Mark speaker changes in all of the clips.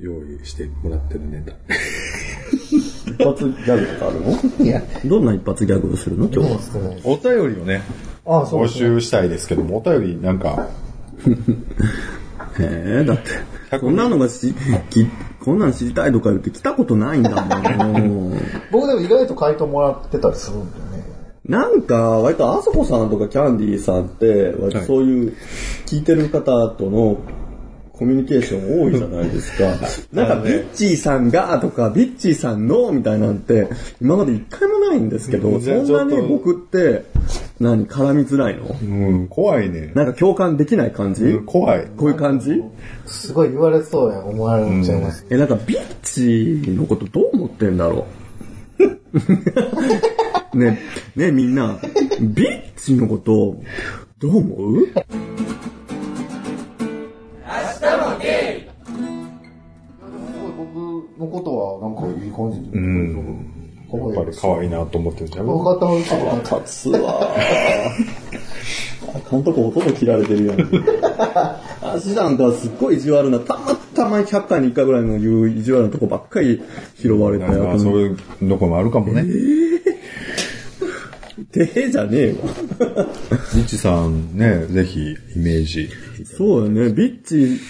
Speaker 1: 用意してもらってるネタ。
Speaker 2: 一発ギャグとかあるの？
Speaker 3: いや、
Speaker 2: どんな一発ギャグをするの？今日は。
Speaker 1: お便りをね、
Speaker 3: あそう
Speaker 1: 募
Speaker 3: ですね。
Speaker 1: 集したいですけども、お便りなんか、
Speaker 2: へえ、だって、こんなのがし、き、こんなん知りたいとか言って来たことないんだもん。
Speaker 3: 僕でも意外と回答もらってたりするんだよね。
Speaker 2: なんか、割とあそこさんとかキャンディーさんって、割とそういう聞いてる方とのコミュニケーション多いじゃないですか。なんか、ビッチーさんがとか、ビッチーさんのみたいなんて、今まで一回もないんですけど、
Speaker 1: うん。
Speaker 2: そんなに僕って、何、絡みづらいの？
Speaker 1: うん、怖いね。
Speaker 2: なんか共感できない感じ？
Speaker 1: うん怖い。
Speaker 2: こういう感じ？
Speaker 3: すごい言われそうや思われちゃいます。
Speaker 2: え、なんかビッチのことどう思ってんだろう？ね、ね、みんな、ビッチのこと、どう思う？
Speaker 1: うん。やっぱり可愛いなと思ってるんじゃん。
Speaker 3: 分かったのちょっとなんか
Speaker 2: 立つわあかんとこほとんど切られてるやん。足なんかすっごい意地悪な、たまたま100回に1回ぐらいの言う意地悪なとこばっかり拾われて、
Speaker 1: まあ、そういうとこもあるかもね。
Speaker 2: てへじゃねえわ。
Speaker 1: リッチさんね、ぜひイメージ。
Speaker 2: そうだね。ビッチ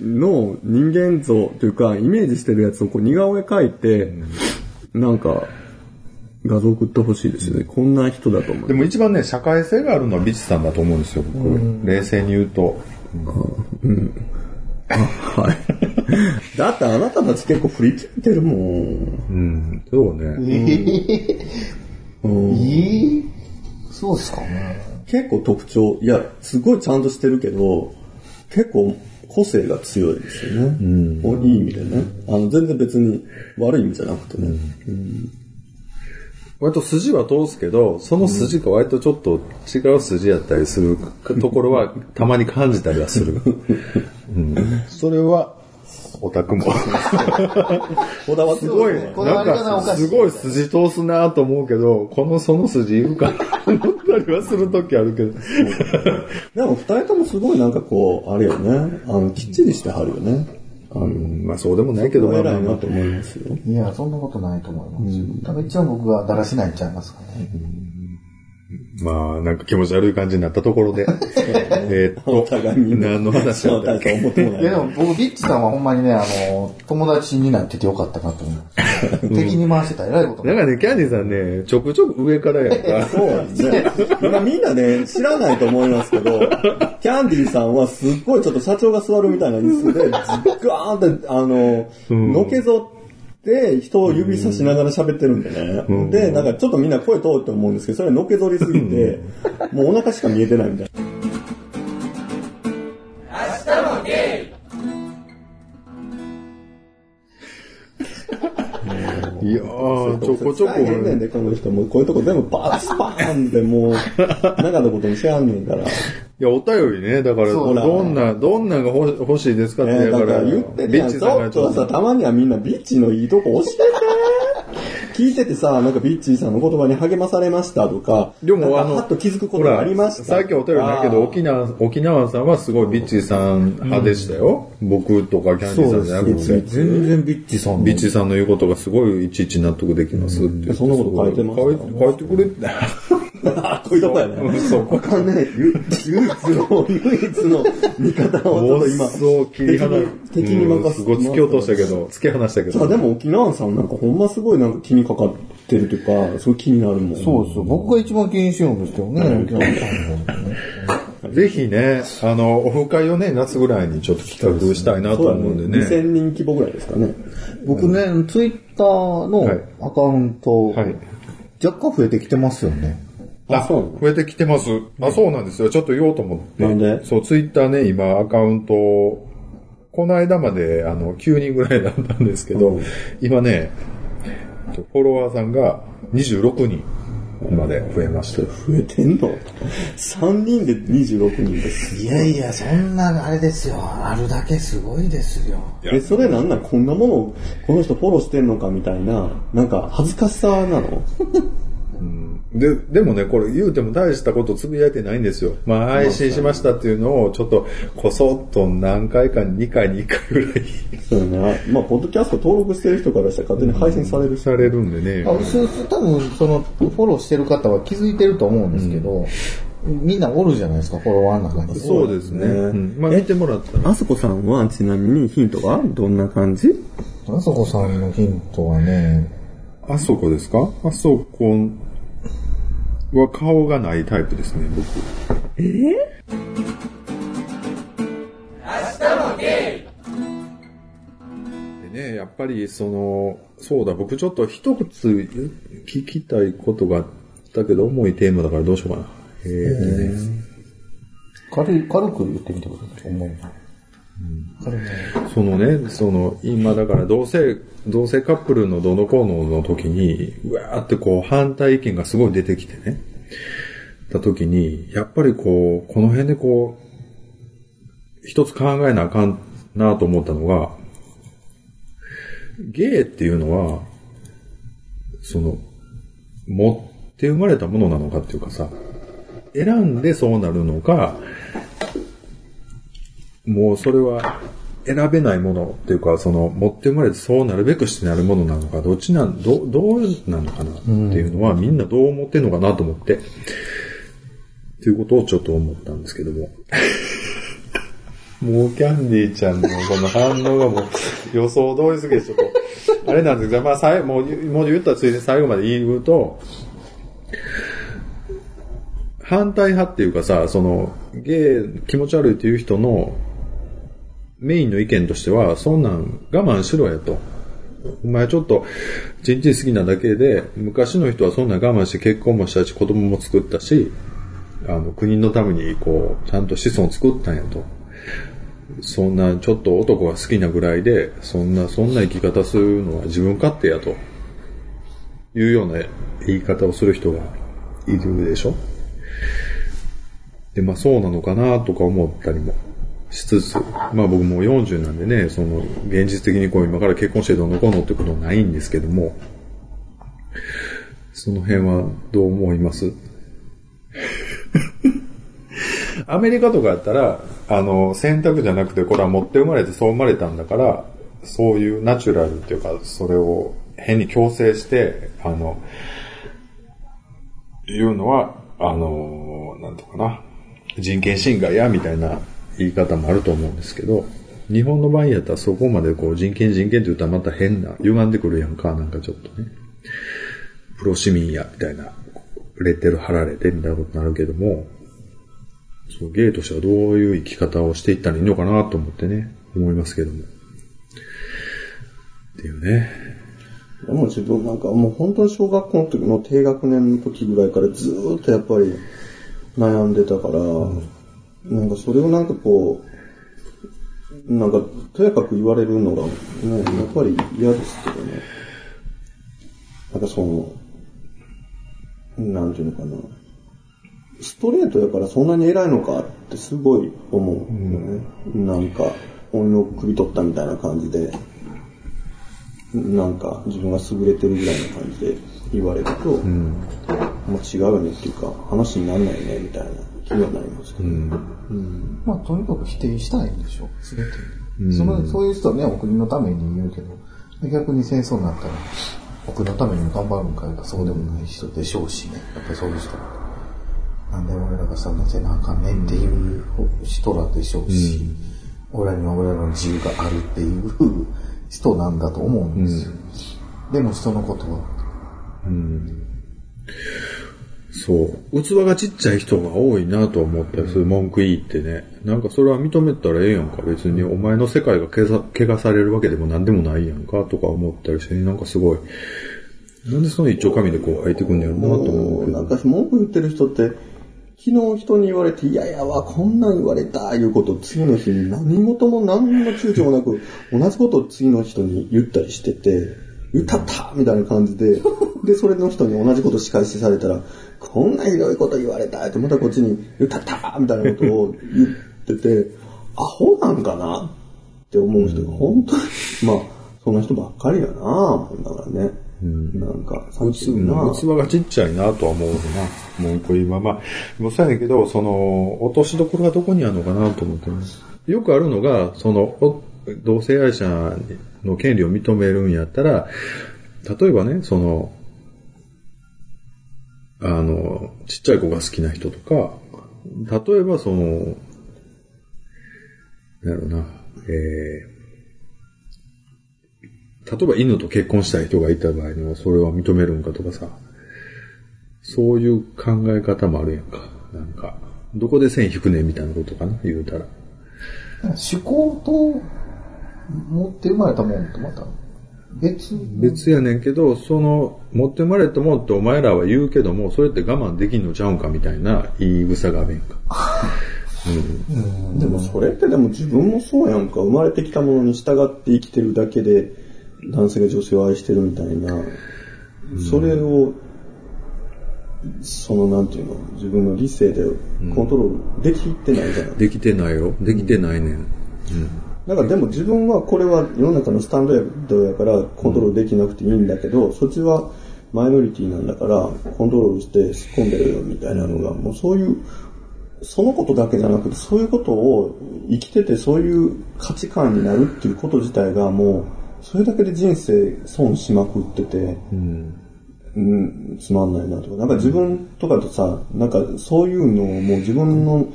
Speaker 2: の人間像というか、イメージしてるやつをこう似顔絵描いて、なんか、画像送ってほしいですよね。こんな人だと思う。
Speaker 1: でも一番ね、社会性があるのはビッチさんだと思うんですよ、僕。冷静に言うと。
Speaker 2: はい。だってあなたたち結構振り切ってるもん。
Speaker 1: うん、そうね。
Speaker 2: うん
Speaker 3: いいそうっすかね。
Speaker 2: 結構特徴、いや、すごいちゃんとしてるけど、結構個性が強いですよね。うん、いい意味でね。あの、全然別に悪い意味じゃなくてね。
Speaker 1: 割と筋は通すけど、その筋が割とちょっと違う筋やったりするところは たまに感じたりはする。うん、それは、オタクも。
Speaker 2: こだわって
Speaker 1: すごい、ね、
Speaker 3: こだわ
Speaker 1: なん
Speaker 3: りがなおかしい
Speaker 1: かすごい筋通すなと思うけど、このその筋いるかなと思ったりはするときあるけど。
Speaker 2: でも二人ともすごいなんかこう、あれよね。あの、きっちりしてはるよね。あの、
Speaker 1: まあそうでもないけど、まあまあまあ
Speaker 2: 偉いなと思いますよ。
Speaker 3: いや、そんなことないと思いますよ。多分一応僕がだらしないんちゃいますかね。
Speaker 1: まあ、なんか気持ち悪い感じになったところで。えーっと、
Speaker 2: お互いにね。
Speaker 1: 何の話だったっけ？
Speaker 2: 大した思ってもない
Speaker 3: いやでも僕、ビッチさんはほんまにね、あの、友達になっててよかったなと思います。敵に回してたら偉いことにな
Speaker 1: んかね、キャンディーさんね、ちょくちょく上からやんか。
Speaker 2: そうですね。今みんなね、知らないと思いますけど、キャンディーさんはすっごいちょっと社長が座るみたいな椅子で、ガーンって、あの、のけぞって人を指さしながら喋ってるんでね。で、なんかちょっとみんな声通って思うんですけど、それのけぞりすぎて、もうお腹しか見えてないみたいな。
Speaker 1: いやー、ちょこちょこ。
Speaker 2: 大変ねんで、この人。もうこういうとこ全部バスパーンでもう、なかったことにしはんねんから。
Speaker 1: いや、お便りね、だから、どんな、どんなが欲欲しいですかって、
Speaker 2: ねだか
Speaker 1: らら、
Speaker 2: 言ってる
Speaker 1: ビ
Speaker 2: やん。ちょ
Speaker 1: ッチさんが
Speaker 2: っとさ、たまにはみんなビッチのいいとこ教えて。聞いててさ、なんかビッチーさんの言葉に励まされましたとか、
Speaker 1: でも、あの、
Speaker 2: はっと気づくことがありました。
Speaker 1: さっきお便りだけど、沖縄、沖縄さんはすごいビッチーさん派でしたよ。僕とかキャンディーさんじゃなくて。
Speaker 3: 全然ビッチさんの
Speaker 1: ビッチーさんの言うことがすごいいちいち納得できますって言って。
Speaker 2: そんなこと書いてます
Speaker 1: 書い書いてくれて。
Speaker 2: あ、こういうとこやね。
Speaker 1: そう
Speaker 2: わかんない。ゆ唯一の、唯一の味方をちょっと今、
Speaker 1: そう、切り離
Speaker 2: 敵に敵に任
Speaker 1: すごい突き落としたけど、突き放したけど。
Speaker 2: さあでも沖縄さんなんかほんますごいなんか気にかかってるというか、すごい気になるもん。
Speaker 3: そうですよ。僕が一番気にしようんですけどね、沖縄さんの
Speaker 1: ぜひね、あの、オフ会をね、夏ぐらいにちょっと企画したいなと。思うんでね。
Speaker 2: 2000人規模ぐらいですかね。
Speaker 3: 僕ね、ツイッターの
Speaker 1: はい
Speaker 3: アカウント、
Speaker 1: はい。
Speaker 3: 若干増えてきてますよね。
Speaker 2: あ、そう
Speaker 1: 増えてきてます。あ、そうなんですよ。ちょっと言おうと思って。
Speaker 2: なんで？
Speaker 1: そう、ツイッターね、今アカウント、この間まで、あの、9人ぐらいだったんですけど、今ね、フォロワーさんが26人まで増えました。
Speaker 2: 増えてんの ?3 人で26人です。
Speaker 3: いやいや、そんな、あれですよ。あるだけすごいですよ。
Speaker 2: え、それなんなん？こんなものをこの人フォローしてんのかみたいな、なんか恥ずかしさなの？
Speaker 1: で、でもね、これ言うても大したことつぶやいてないんですよ。まあ、配信しましたっていうのを、ちょっと、こそっと何回かに2回に1回ぐらい
Speaker 2: そうやな。まあ、ポッドキャスト登録してる人からしたら勝手に配信されるし。
Speaker 1: されるんでね。
Speaker 3: あ多分、その、フォローしてる方は気づいてると思うんですけど、みんなおるじゃないですか、フォロワーの中に。
Speaker 1: そうですね。
Speaker 2: ね
Speaker 1: うんまあ、見てもらったら。
Speaker 2: あそこさんは、ちなみにヒントは？どんな感じ？
Speaker 3: あそこさんのヒントはね、
Speaker 1: あそこですか？あそこは顔がないタイプですね、僕。でね、やっぱりその、そうだ、僕ちょっと一つ聞きたいことがあったけど、重いテーマだからどうしようかな。えー
Speaker 3: 軽い、軽く言ってみてください、思い。軽いね。
Speaker 1: そのね、その、今だから同性、同性カップルのどのこうのの時に、うわーってこう反対意見がすごい出てきてね。た時に、やっぱりこう、この辺でこう、一つ考えなあかんなと思ったのが、ゲイっていうのは、その、持って生まれたものなのかっていうかさ、選んでそうなるのか、もうそれは選べないものっていうか、その持って生まれてそうなるべくしてなるものなのか、どっちなん、ど、どうなのかなっていうのは、みんなどう思ってんのかなと思って、っていうことをちょっと思ったんですけども。もうキャンディーちゃんのこの反応がもう予想通りすぎてちょっと、あれなんですけど、まあ最後、もう、もう言ったついで最後まで言うと、反対派っていうかさ、その、ゲイ、気持ち悪いっていう人のメインの意見としては、そんなん我慢しろやと。お前ちょっと、ちんちん好きなだけで、昔の人はそんなん我慢して結婚もしたし、子供も作ったし、あの、国のために、こう、ちゃんと子孫作ったんやと。そんな、ちょっと男が好きなぐらいで、そんな、そんな生き方するのは自分勝手やと。いうような言い方をする人がいるでしょで、まあそうなのかなとか思ったりもしつつ、まあ僕も40なんでね、その現実的にこう今から結婚してどうのこうのってことはないんですけども、その辺はどう思います？アメリカとかやったら、あの、選択じゃなくて、これは持って生まれてそう生まれたんだから、そういうナチュラルっていうか、それを変に強制して、あの、いうのは、あの、なんとかな、人権侵害や、みたいな言い方もあると思うんですけど、日本の場合やったらそこまでこう人権人権って言ったらまた変な、歪んでくるやんか、なんかちょっとね。プロ市民や、みたいな、レッテル貼られてみたいなことになるけども、そう、ゲイとしてはどういう生き方をしていったらいいのかなと思ってね、思いますけども。っていうね。
Speaker 2: でも自分なんかもう本当に小学校の時の低学年の時ぐらいからずーっとやっぱり悩んでたから、なんかそれをなんかこう、なんかとやかく言われるのがね、やっぱり嫌ですけどね。なんかその、なんていうのかな。ストレートやからそんなに偉いのかってすごい思うよね。なんか、鬼の首取ったみたいな感じで、なんか自分が優れてるぐらいの感じで言われると、もう違うよねっていうか、話にならないよねみたいな気にはなりますけど。
Speaker 3: まあ、とにかく否定したいんでしょう、すべて。その、そういう人はね、お国のために言うけど、逆に戦争になったら、お国のためにも頑張るんかいか、そうでもない人でしょうしね。やっぱりそういう人は。なんで俺らがそんなせなあかんねんっていう人らでしょうし、俺らには俺らの自由があるっていう人なんだと思うんですよ。でも人のことは、
Speaker 1: そう。器がちっちゃい人が多いなと思ったりする文句言いってね。なんかそれは認めたらええやんか。別にお前の世界がけさ汚されるわけでも何でもないやんかとか思ったりして、なんかすごい。なんでその一丁紙でこう入ってくんねやろなと思うけど。
Speaker 2: なんか文句言ってる人って、昨日人に言われて、いやいやわ、こんなん言われた、いうことを次の日に何事も何の躊躇もなく、同じことを次の人に言ったりしてて、言ったったみたいな感じで、で、それの人に同じこと仕返しされたら、こんなひどいこと言われたって、またこっちに言ったみたいなことを言ってて、アホなんかなって思う人が本当に、まあ、そんな人ばっかりやな思いながらね。
Speaker 1: うん。
Speaker 2: なんか、
Speaker 1: 器器がちっちゃいなとは思うな。もう一個今、まあ、もうそうやけど、その、落としどころがどこにあるのかなと思ってます。よくあるのが、その、お同性愛者の権利を認めるんやったら、例えばね、その、あの、ちっちゃい子が好きな人とか、例えばその、なんやろな、えー、例えば犬と結婚したい人がいた場合にはそれは認めるんかとかさ、そういう考え方もあるやんか。なんか、どこで線引くねみたいなことかな、言うたら。
Speaker 3: 思考と持って生まれたもんとまた別
Speaker 1: 別やねんけど、その、持って生まれたもんってお前らは言うけども、それって我慢できんのちゃうんかみたいな言い草があるやんか。
Speaker 2: でもそれってでも自分もそうやんか。生まれてきたものに従って生きてるだけで、男性が女性を愛してるみたいな、それを、そのなんていうの、自分の理性でコントロールできてないじゃない。
Speaker 1: できてないよ。できてないねん。
Speaker 2: だからでも自分はこれは世の中のスタンダードやからコントロールできなくていいんだけど、そっちはマイノリティなんだからコントロールして突っ込んでるよみたいなのが、もうそういう、そのことだけじゃなくて、そういうことを生きててそういう価値観になるっていうこと自体がもう、それだけで人生損しまくってて、うん、つまんないなとか。なんか自分とかとさ、なんかそういうのをもう自分の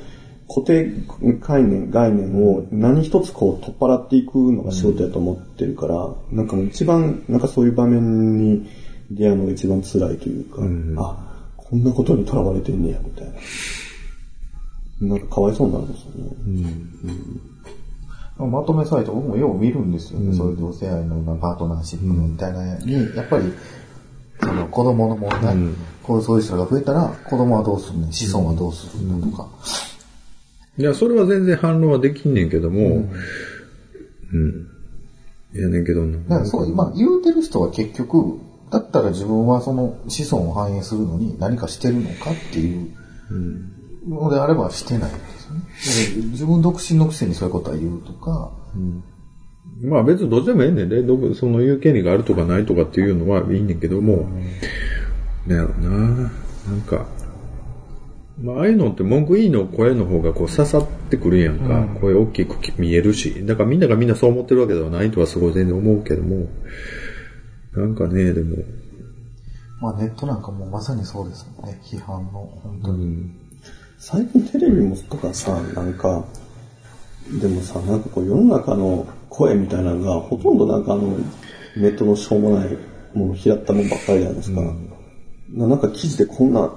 Speaker 2: 固定概念、概念を何一つこう取っ払っていくのが仕事やと思ってるから、なんかもう一番、なんかそういう場面に出会うのが一番辛いというか、あ、こんなことにとらわれてんねや、みたいな。なんかかわいそうになるんですよね。
Speaker 3: まとめサイト僕もよう見るんですよね。そういう同性愛の今パートナーシップのみたいなに、やっぱり、その子供の問題、こうそういう人が増えたら、子供はどうするね子孫はどうするんだとか。
Speaker 1: いや、それは全然反論はできんねんけども、うん。いやねんけどな。
Speaker 3: だからそう、まあ言うてる人は結局、だったら自分はその子孫を反映するのに何かしてるのかっていうのであればしてないんですよね。自分独身のくせにそういうことは言うとか、
Speaker 1: まあ別にどっちでもええねんで、どこその言う権利があるとかないとかっていうのはいいねんけども、なんやろな、なんか、まあああいうのって文句いいの声の方がこう刺さってくるやんか、声大きく見えるし、だからみんながみんなそう思ってるわけではないとはすごい全然思うけども、なんかね、でも、
Speaker 3: まあネットなんかもうまさにそうですもんね。批判の、本当に。
Speaker 2: 最近テレビもとかさ、なんか、でもさ、なんかこう世の中の声みたいなのが、ほとんどなんかあの、ネットのしょうもないもの、拾ったもんばっかりじゃないですか。ななんか記事でこんな、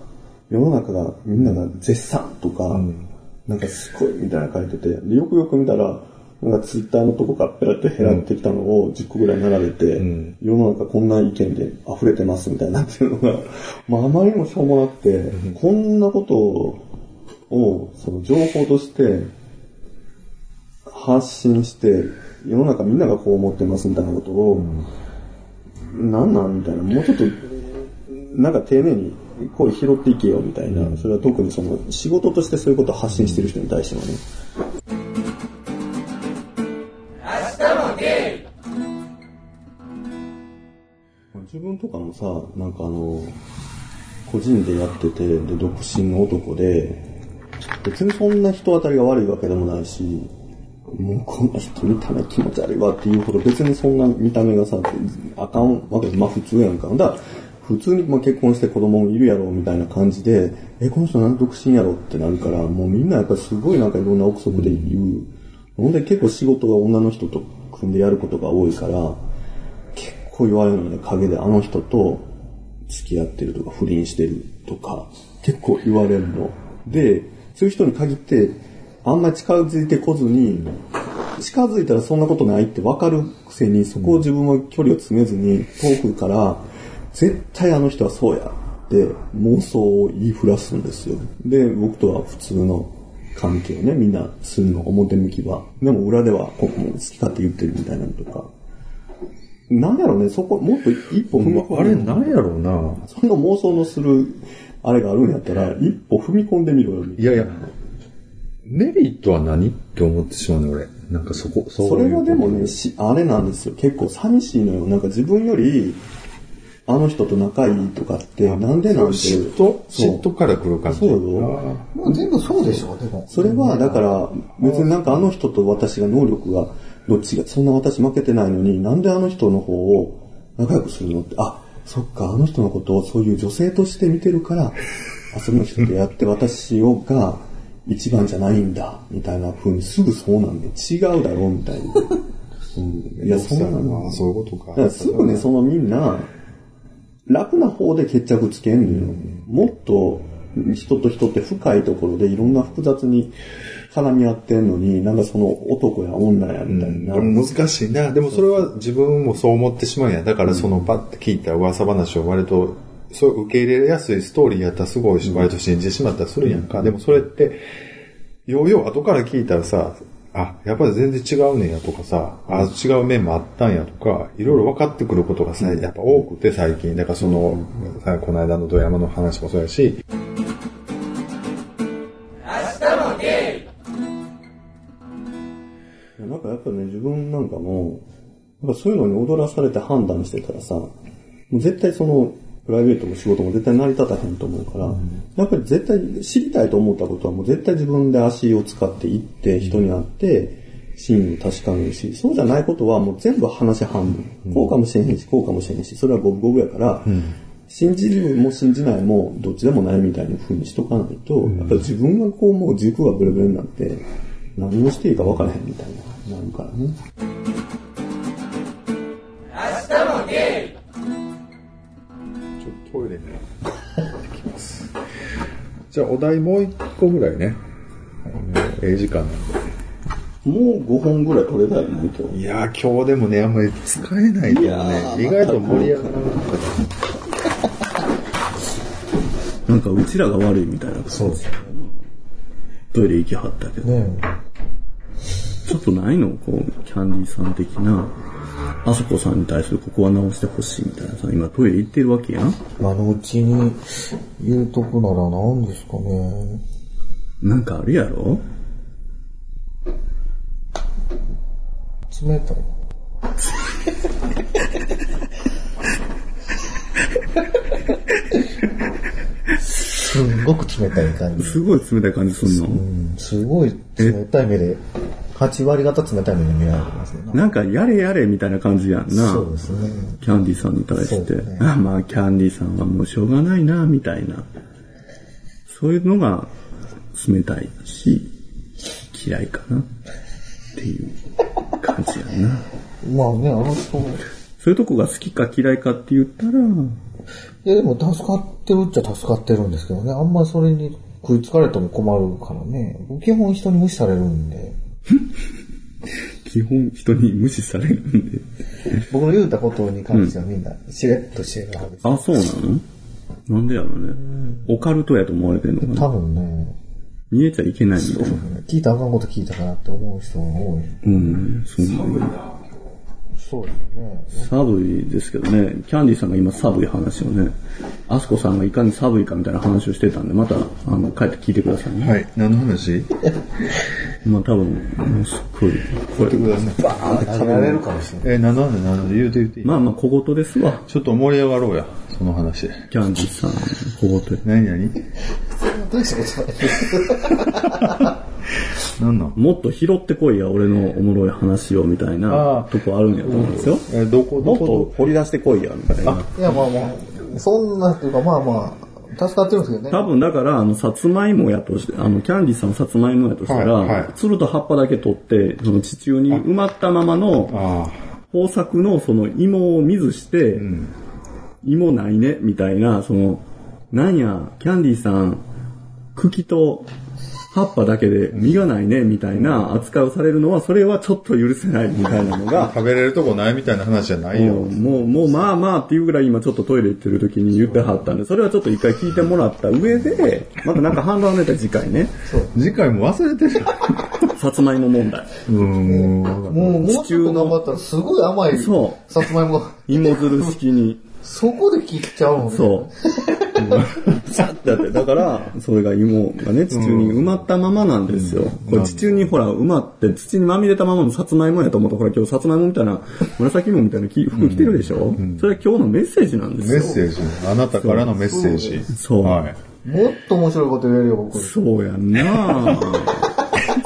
Speaker 2: 世の中が、みんなが絶賛とか、なんかすごいみたいなの書いてて、でよくよく見たら、なんかツイッターのとこからペラって減らってきたのを10個ぐらい並べて、世の中こんな意見で溢れてますみたいなっていうのが、まああまりにもしょうもなくて、こんなことを、その情報として発信して、世の中みんながこう思ってますみたいなことを、なんなんみたいな、もうちょっと、なんか丁寧に声拾っていけよみたいな、それは特にその仕事としてそういうことを発信してる人に対してはね。自分とかもさ、なんかあの、個人でやってて、で、独身の男で、別にそんな人当たりが悪いわけでもないし、もうこんな人見た目気持ち悪いわっていうほど別にそんな見た目がさ、あかんわけで、まあ普通やんか。だから普通にまあ結婚して子供もいるやろみたいな感じで、え、この人なんで独身やろってなるから、もうみんなやっぱりすごいなんかいろんな憶測で言う。ほんで結構仕事が女の人と組んでやることが多いから、結構言われるのね、陰であの人と付き合ってるとか不倫してるとか、結構言われるの。で、そういう人に限って、あんまり近づいてこずに、近づいたらそんなことないって分かるくせに、そこを自分は距離を詰めずに、遠くから、絶対あの人はそうやって妄想を言いふらすんですよ。で、僕とは普通の関係をね、みんなするの、表向きは。でも裏では、ここも好き勝手言ってるみたいなのとか。なんやろね、そこ、もっと一歩踏み込んで
Speaker 1: あれなんやろうな。
Speaker 2: そんな妄想のする、あれがあるんやったら、一歩踏み込んでみろよ。
Speaker 1: いやいや、メリットは何って思ってしまうね、俺。なんかそこ、そう
Speaker 2: それはでもね、しあれなんですよ。結構寂しいのよ。なんか自分より、あの人と仲いいとかって、なんでなんて。
Speaker 1: 嫉妬？
Speaker 2: そう
Speaker 1: 嫉妬から来る感じ？
Speaker 2: そうよ
Speaker 3: まあ全部そうでしょ、でも。
Speaker 2: それは、だから、別になんかあの人と私が能力が、どっちが、そんな私負けてないのに、なんであの人の方を仲良くするのって、あ、そっか、あの人のことをそういう女性として見てるから、あ、その人とやって私をが一番じゃないんだ、みたいな風にすぐそうなんで、違うだろう、みたいな。うん、いや、そんなの？
Speaker 1: あそういうことか。
Speaker 2: だからすぐね、そのみんな、楽な方で決着つけんのよ。もっと人と人って深いところでいろんな複雑に絡み合ってんのに、なんかその男や女やみたいな。
Speaker 1: でも難しいな。でもそれは自分もそう思ってしまうんや。だからそのパッて聞いた噂話を割と、そう受け入れやすいストーリーやったらすごい割と信じてしまったりするやんか。でもそれって、ようよう後から聞いたらさ、あ、やっぱり全然違うねんやとかさ、あ、違う面もあったんやとか、いろいろ分かってくることがさ、やっぱ多くて最近。だからその、さこの間のドヤマの話もそうやし、
Speaker 2: いやなんかやっぱね、自分なんかも、なんかそういうのに踊らされて判断してたらさ、もう絶対その、プライベートも仕事も絶対成り立たへんと思うから、やっぱり絶対知りたいと思ったことはもう絶対自分で足を使って行って、人に会って、真意を確かめるし、そうじゃないことはもう全部話半分。こうかもしれへんし、こうかもしれへんし、それは五分五分やから、信じるも信じないもどっちでもないみたいな風にしとかないと、やっぱり自分がこうもう軸がブレブレになって、何をしていいか分からへんみたいな、なるからね。
Speaker 1: じゃあお題もう一個ぐらいね。あのええ時間なんで。
Speaker 2: もう5本ぐらい取れたよね、今日。
Speaker 1: いやー、今日でもね、あんまり使えないけどね、意外と盛り上がらなかっ
Speaker 2: なんかうちらが悪いみたいな。
Speaker 3: そう
Speaker 2: トイレ行きはったけど。
Speaker 3: ね。
Speaker 2: ちょっとないの？こう、キャンディーさん的な、あそこさんに対するここは直してほしいみたいなさ、今トイレ行ってるわけやん
Speaker 3: あのうちに言うとくなら何ですかね。
Speaker 2: なんかあるやろ？
Speaker 3: 冷たい。すんごく冷たい感じ。
Speaker 2: すごい冷たい感じすんの？
Speaker 3: うん、すごい冷たい目で、8割方冷たい目で見られてますね。
Speaker 2: なんかやれやれみたいな感じやんな。
Speaker 3: そうですね。
Speaker 2: キャンディーさんに対して。
Speaker 3: ね
Speaker 2: あまあ、キャンディーさんはもうしょうがないな、みたいな。そういうのが冷たいし、嫌いかな。っていう感じやんな。
Speaker 3: まあね、あの人、
Speaker 2: そういうとこが好きか嫌いかって言ったら、
Speaker 3: いやでも助かってるっちゃ助かってるんですけどね、あんまそれに食いつかれても困るからね。基本人に無視されるんで、
Speaker 2: 基本人に無視されるんで。
Speaker 3: 僕の言うたことに関してはみんなしれっとしてるはずです。
Speaker 2: あ、そうなの？なんでやろうね。オカルトやと思われてんの？かな
Speaker 3: 多分ね、
Speaker 2: 見えちゃいけないみたいな。
Speaker 3: 聞いたらあかんこと聞いたかなって思う人が多い。
Speaker 2: うん、そうなんだ。
Speaker 3: そうですね。
Speaker 2: 寒いですけどね、キャンディーさんが今寒い話をね、アスコさんがいかに寒いかみたいな話をしてたんで、また、あの、帰って聞いてくださいね。
Speaker 1: た。はい。何の話？
Speaker 2: まあ多分、もうすっごい、これ、
Speaker 1: ください。
Speaker 3: バーンって食べられるかもしれない。
Speaker 1: え、何の話何の話言うて言うていい
Speaker 2: まあまあ小言ですわ。
Speaker 1: ちょっと盛り上がろうや、その話。
Speaker 2: キャンディーさん、小言。
Speaker 1: 何何？
Speaker 3: 大した？ことない。
Speaker 1: 何なん？
Speaker 2: もっと拾ってこいや、俺のおもろい話をみたい
Speaker 1: あ
Speaker 2: な
Speaker 1: ー
Speaker 2: とこあるんやと思うんですよ。
Speaker 1: え、どこ、
Speaker 2: もっと
Speaker 1: どこ、
Speaker 2: 掘り出してこいや、みたいな。
Speaker 3: いや、まあまあ、そんなっていうか、まあまあ、助かってるんですけどね。
Speaker 2: 多分だから、あの、さつまいもやとして、あの、キャンディーさんのさつまいもやとしたら、
Speaker 1: はいはい
Speaker 2: つると葉っぱだけ取って、その地中に埋まったままの
Speaker 1: あ
Speaker 2: 豊作のその芋を水して、
Speaker 1: あ、うん。
Speaker 2: 芋ないね、みたいな、その、なんや、キャンディーさん、茎と葉っぱだけで実がないね、みたいな扱いをされるのは、それはちょっと許せないみたいなのが、
Speaker 1: 食べれるとこないみたいな話じゃないよ。
Speaker 2: もう、もう、もうまあまあっていうぐらい今ちょっとトイレ行ってる時に言ってはったんで、それはちょっと一回聞いてもらった上で、またなんか反論ネタ次回ね、
Speaker 1: 次回も忘れてる。
Speaker 2: さつまいも問題。
Speaker 1: うーん。
Speaker 3: もう、もうちょっと頑張ったら、すごい甘い、
Speaker 2: そ
Speaker 3: さつまいもが、
Speaker 2: 芋づる式に、
Speaker 3: そこで切っちゃうんで
Speaker 2: そう。シャッてやって。だから、それが芋がね、地中に埋まったままなんですよ。これ地中にほら、埋まって土にまみれたままのさつまいもやと思ったら、ほら今日さつまいもみたいな、紫芋みたいな着服着てるでしょ、それは今日のメッセージなんですよ。
Speaker 1: メッセージ。あなたからのメッセージ。
Speaker 2: そう
Speaker 1: はい。
Speaker 3: もっと面白いこと言えるよ、僕。
Speaker 2: そうやんな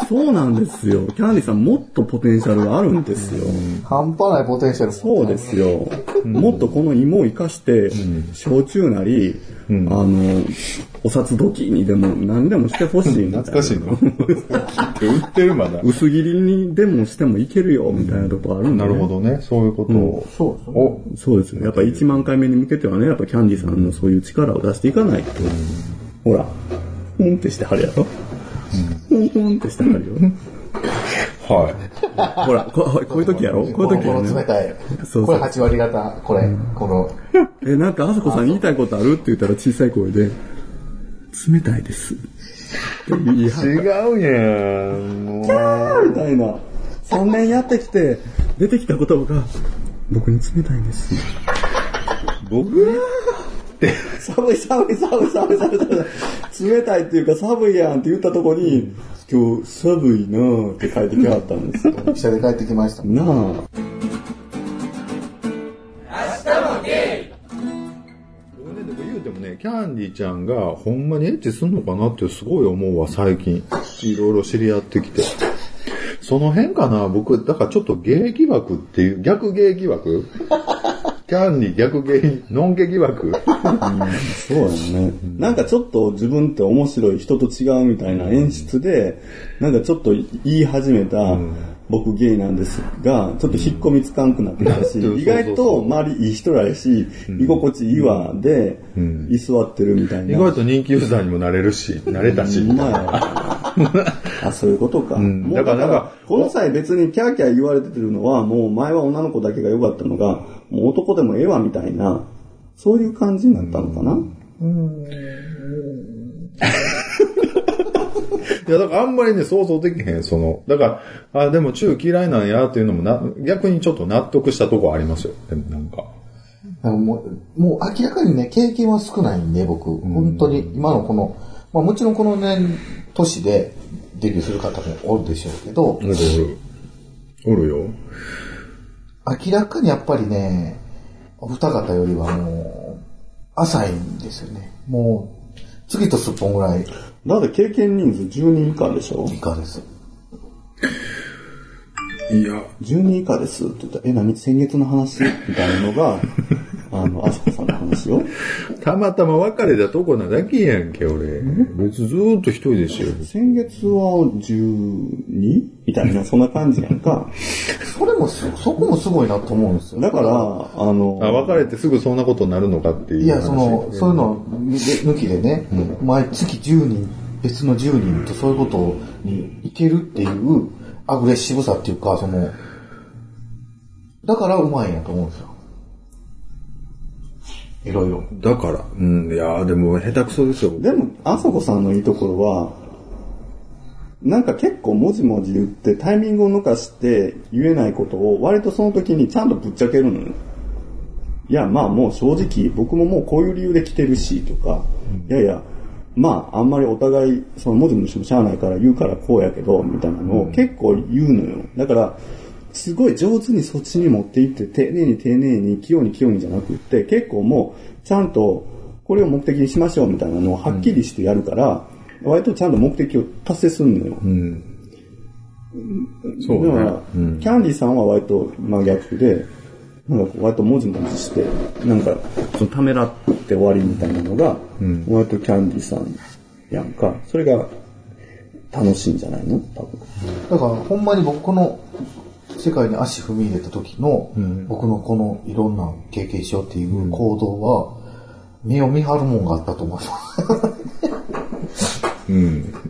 Speaker 2: そうなんですよ。キャンディさんもっとポテンシャルがあるんですよ。
Speaker 3: 半端ないポテンシャル。
Speaker 2: そうですよ。もっとこの芋を生かして、焼酎なり、あの、お札時にでも何でもしてほしい。
Speaker 1: 懐かしいの売ってるまだ。
Speaker 2: 薄切りにでもしてもいけるよ、みたいなとこあるんで、
Speaker 1: なるほどね。そういうことを。
Speaker 3: そうですね。
Speaker 1: お、
Speaker 2: そうですよ。やっぱ1万回目に向けてはね、やっぱキャンディさんのそういう力を出していかないと。ほら、ふんってしてはるやろ。ふんふんってしてはるよ。
Speaker 1: はい。
Speaker 2: ほらこ、こういう時やろ？こういう時
Speaker 3: こ
Speaker 2: やね。
Speaker 3: の冷たい。
Speaker 2: そうそう
Speaker 3: これ8割方、これ、この、
Speaker 2: え、なんか、あさこさん言いたいことある？って言ったら小さい声で、冷たいです。って言い張
Speaker 1: 違うやん。もう
Speaker 2: みたいな。3年やってきて、出てきた言葉が、僕に冷たいんです。
Speaker 1: 僕？
Speaker 2: 寒い寒い寒い寒い寒い寒い。冷たいっていうか寒いやんって言ったとこに、今日寒いなぁって書いてきはったんですよ。
Speaker 3: 汽車で帰ってきました。
Speaker 2: なあ。
Speaker 1: 俺ね、でも言うてもね、キャンディちゃんがほんまにエッチすんのかなってすごい思うわ、最近。いろいろ知り合ってきて。その辺かな僕、だからちょっとゲイ疑惑っていう、逆ゲイ疑惑キャンディ逆ゲイ、ノンゲ疑惑。
Speaker 2: そうやね。なんかちょっと自分って面白い人と違うみたいな演出で、なんかちょっと言い始めた、僕ゲイなんですが、ちょっと引っ込みつかんくなってきたし、
Speaker 1: うん
Speaker 2: 意外と周りいい人らやし、居心地いいわで、居座ってるみたいな。
Speaker 1: 意外と人気ユーザーにもなれるし、なれたし。
Speaker 2: あ、そういうことか。
Speaker 1: だからなんか
Speaker 2: この際別にキャーキャー言われてるのは、もう前は女の子だけが良かったのが、もう男でもええわみたいな、そういう感じになったのかな。
Speaker 1: いや、だからあんまりね、想像できへん、その、だから、あ、でも中嫌いなんやっていうのもな、逆にちょっと納得したとこありますよ。でもなんか。
Speaker 3: もう、もう明らかにね、経験は少ないんで、僕。本当に、今のこの、まあもちろんこの年、年でデビューする方もおるでしょうけど、
Speaker 1: おるおる。おるよ。
Speaker 3: 明らかにやっぱりね、お二方よりはもう、浅いんですよね。もう、次とすっぽんぐらい
Speaker 2: だって経験人数10人以下でしょ？
Speaker 3: 以下です。
Speaker 1: いや、
Speaker 2: 10人以下ですって言ったら、え、何？先月の話？みたいなのが、あの、あさこさんの話よ。
Speaker 1: たまたま別れたとこなだけやんけ、俺。別にずーっと一人でしよ。
Speaker 2: 先月は 12? みたいな、そんな感じやんか。
Speaker 3: それもす、そこもすごいなと思うんですよ。
Speaker 2: だから、あの、
Speaker 1: あ、別れてすぐそんなことになるのかっていう。
Speaker 3: いや、その、そういうの抜きでね、毎月10人、別の10人とそういうことにいけるっていうアグレッシブさっていうか、その、だからうまいんやと思うんですよ。いろいろ。
Speaker 1: だから、うん、いや、でも下手くそですよ。
Speaker 2: でも、あさこさんのいいところは、なんか結構もじもじ言ってタイミングを抜かして言えないことを割とその時にちゃんとぶっちゃけるのよ。いや、まあもう正直僕ももうこういう理由で来てるしとか、いやいや、まああんまりお互いそのもじもじもしゃあないから言うからこうやけど、みたいなのを結構言うのよ。だから、すごい上手にそっちに持っていって、丁寧に丁寧に、器用に器用にじゃなくって、結構もう、ちゃんと、これを目的にしましょうみたいなのをはっきりしてやるから、割とちゃんと目的を達成するのよ。
Speaker 1: うん。そうね
Speaker 2: だから、。
Speaker 1: うん。
Speaker 2: キャンディさんは割と真逆で、なんかこう割ともじもじして、なんか、そのためらって終わりみたいなのが、割とキャンディさんやんか。それが楽しいんじゃないの？多分。
Speaker 3: だから、ほんまに僕この世界に足踏み入れた時の、僕のこのいろんな経験しようっていう行動は、目を見張るもんがあったと思います。
Speaker 1: うん。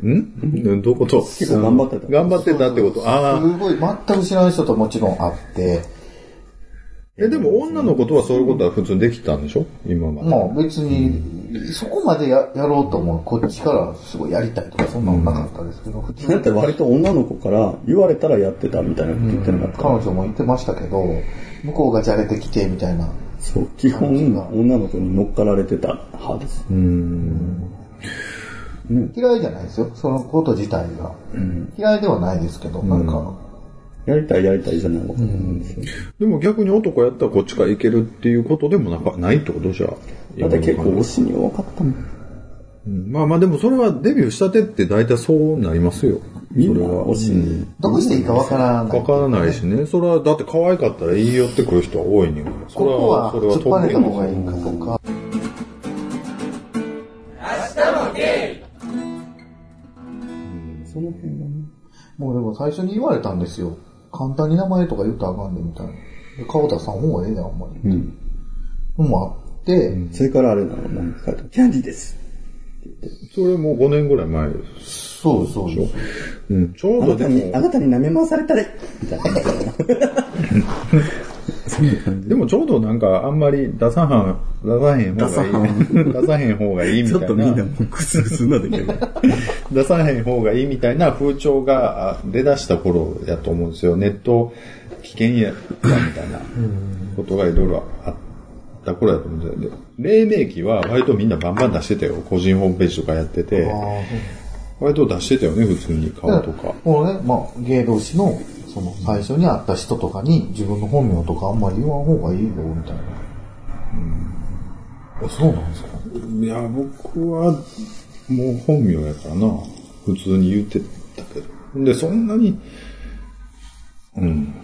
Speaker 1: ん？どういうこと？
Speaker 2: 結構頑張ってた。
Speaker 1: 頑張ってたってこと。ああ。
Speaker 3: すごい、全く知らない人ともちろん会って、
Speaker 1: え、でも女の子とはそういうことは普通にできたんでしょ？今まで。
Speaker 3: まあ別に、そこまでややろうと思う、こっちからすごいやりたいとかそんなのなかったですけど、普通に
Speaker 2: だって割と女の子から言われたらやってたみたいなこと言ってなかった。
Speaker 3: 彼女も言ってましたけど、向こうがじゃれてきてみたいな。
Speaker 2: そう、基本、女の子に乗っかられてた派です。
Speaker 1: うん。
Speaker 3: 嫌いじゃないですよ。そのこと自体が。嫌いではないですけど、なんか、
Speaker 2: やりたいやりたいじゃないわけなんですよ。
Speaker 1: でも逆に男やったらこっちからいけるっていうことでもなんかないってことじゃ
Speaker 2: だって結構推しに弱かったもん。
Speaker 1: うんまあまあでもそれはデビューしたてって大体そうなりますよ。
Speaker 2: みんな
Speaker 1: それは。
Speaker 2: 推しに。
Speaker 3: どうしていいかわからない。
Speaker 1: わからないしね。それはだって可愛かったら言い寄ってくる人は多いねんから。それ
Speaker 3: は
Speaker 1: それ
Speaker 3: 突っ張れた方がいいかとか。
Speaker 2: その辺がね。
Speaker 3: もうでも最初に言われたんですよ。簡単に名前とか言ったらあかんでみたいな。で川田さん方がええねん、あんまり。
Speaker 2: うん。
Speaker 3: のもあって、
Speaker 2: それからあれなの、何か書いキャンディーです。
Speaker 1: それもう5年ぐらい前です。
Speaker 3: そうそうです。
Speaker 1: うん、ちょう
Speaker 2: あなたに、
Speaker 1: どでも
Speaker 2: あ、なたに舐め回されたれみたいな。
Speaker 1: でもちょうどなんかあんまり出さはん、出さへん方がいい。出さへん方がいいみたいな。
Speaker 2: もうクスクスなでけど。
Speaker 1: 出さへん方がいいみたいな風潮があ出だした頃やと思うんですよ。ネット危険やったみたいなことがいろいろあった頃やと思うんですよ。で黎明期は割とみんなバンバン出してたよ。個人ホームページとかやってて。割と出してたよね、普通に顔とか。
Speaker 3: このね、まあ、芸同士の、その、最初に会った人とかに、自分の本名とかあんまり言わん方がいいよ、みたいな。うん。そうなんですか？
Speaker 1: いや、僕はもう本名やからな。普通に言ってたけど。で、そんなに、うん。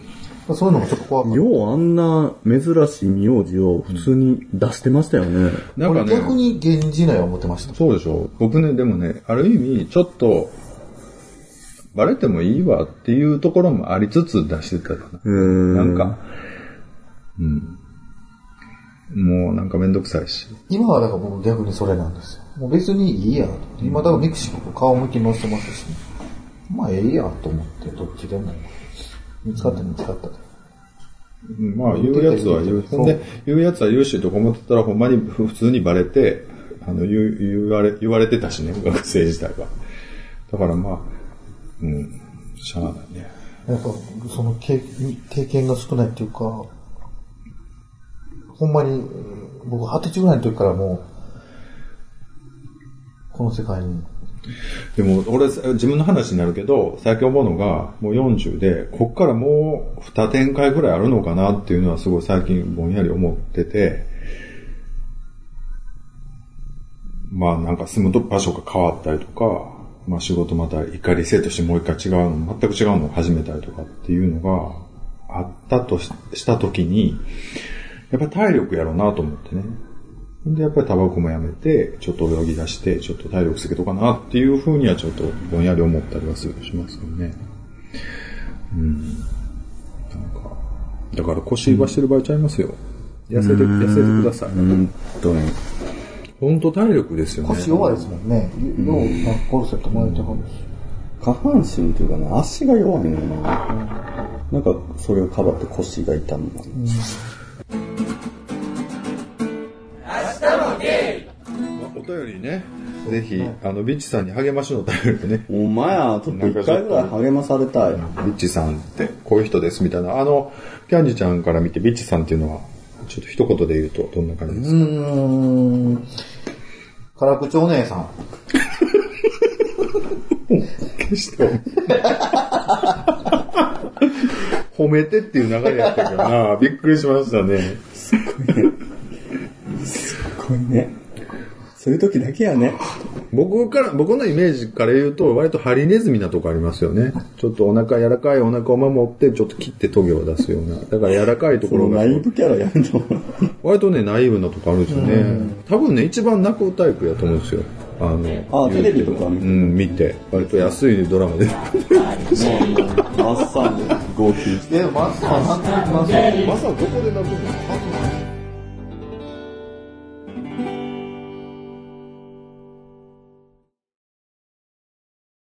Speaker 3: そういうのもちょっと怖。
Speaker 2: ようあんな珍しい名字を普通に出してましたよね。
Speaker 1: なんかね、
Speaker 3: 逆に源氏名は思ってました。
Speaker 1: そうでしょ僕ね、でもね、ある意味、ちょっと、バレてもいいわっていうところもありつつ出してたかな。
Speaker 2: ー
Speaker 1: なんか、うん。もうなんかめんどくさいし。
Speaker 3: 今はだから僕逆にそれなんですよ。もう別にいいやと。今だからミクシィと顔向き載せてますし、まあええやと思って、どっちでも。見つかった見つかった
Speaker 1: まあ、言うやつは言う。ほんで、言うやつは言うしとか思ってたら、ほんまに普通にバレて、あの、言う、言われ、言われてたしね、学生時代は。だからまあ、うん、しゃあない。ね。
Speaker 3: やっぱ、その経経験が少ないっていうか、ほんまに、僕二十歳ぐらいの時からもう、この世界に、
Speaker 1: でも、俺、自分の話になるけど、最近思うのが、もう40で、こっからもう2展開ぐらいあるのかなっていうのはすごい最近ぼんやり思ってて、まあなんか住むと場所が変わったりとか、まあ仕事また怒り性としてもう一回違うの、全く違うのを始めたりとかっていうのがあったとしした時に、やっぱり体力やろうなと思ってね。で、やっぱりタバコもやめて、ちょっと泳ぎ出して、ちょっと体力つけとかなっていうふうにはちょっとぼんやり思ったりはするしますけどね。うん。なんか、だから腰はしてる場合ちゃいますよ。痩せて、痩せてください。
Speaker 2: うんとね。
Speaker 1: 本当体力ですよね。
Speaker 3: 腰弱いですもんね。よう、なんかコルセット巻いてはるし。
Speaker 2: 下半身というかね、足が弱いのよな。なんか、それをかばって腰が痛むな。
Speaker 1: お便りね、ぜひ、あの、ビッチさんに励ましのお便りね、
Speaker 2: お前や、ちょっと一回ぐらい励まされたい。
Speaker 1: ビッチさんってこういう人ですみたいな。あの、キャンジちゃんから見てビッチさんっていうのは、ちょっと一言で言うとどんな感じですか、
Speaker 3: うーん。辛口お姉さん。
Speaker 1: 決して褒めてっていう流れやったけどな、びっくりしましたね。
Speaker 2: すごいね。そういう時だけやね。
Speaker 1: 僕から、僕のイメージから言うと、割とハリネズミなとこありますよね。ちょっとお腹柔らかいお腹を守って、ちょっと切ってトゲを出すような。だから柔らかいところが
Speaker 2: ナ、イーブキャラやめと。
Speaker 1: 割とね、ナイーブなとこあるんですよね。多分ね、一番泣くタイプやと思うんですよ。あの、
Speaker 2: あテレビとか見て
Speaker 1: うん、見て。割と安いドラマで。
Speaker 2: マッサンで号泣して。
Speaker 3: え、マスターなんとなくマスター
Speaker 1: まさどこで泣くの？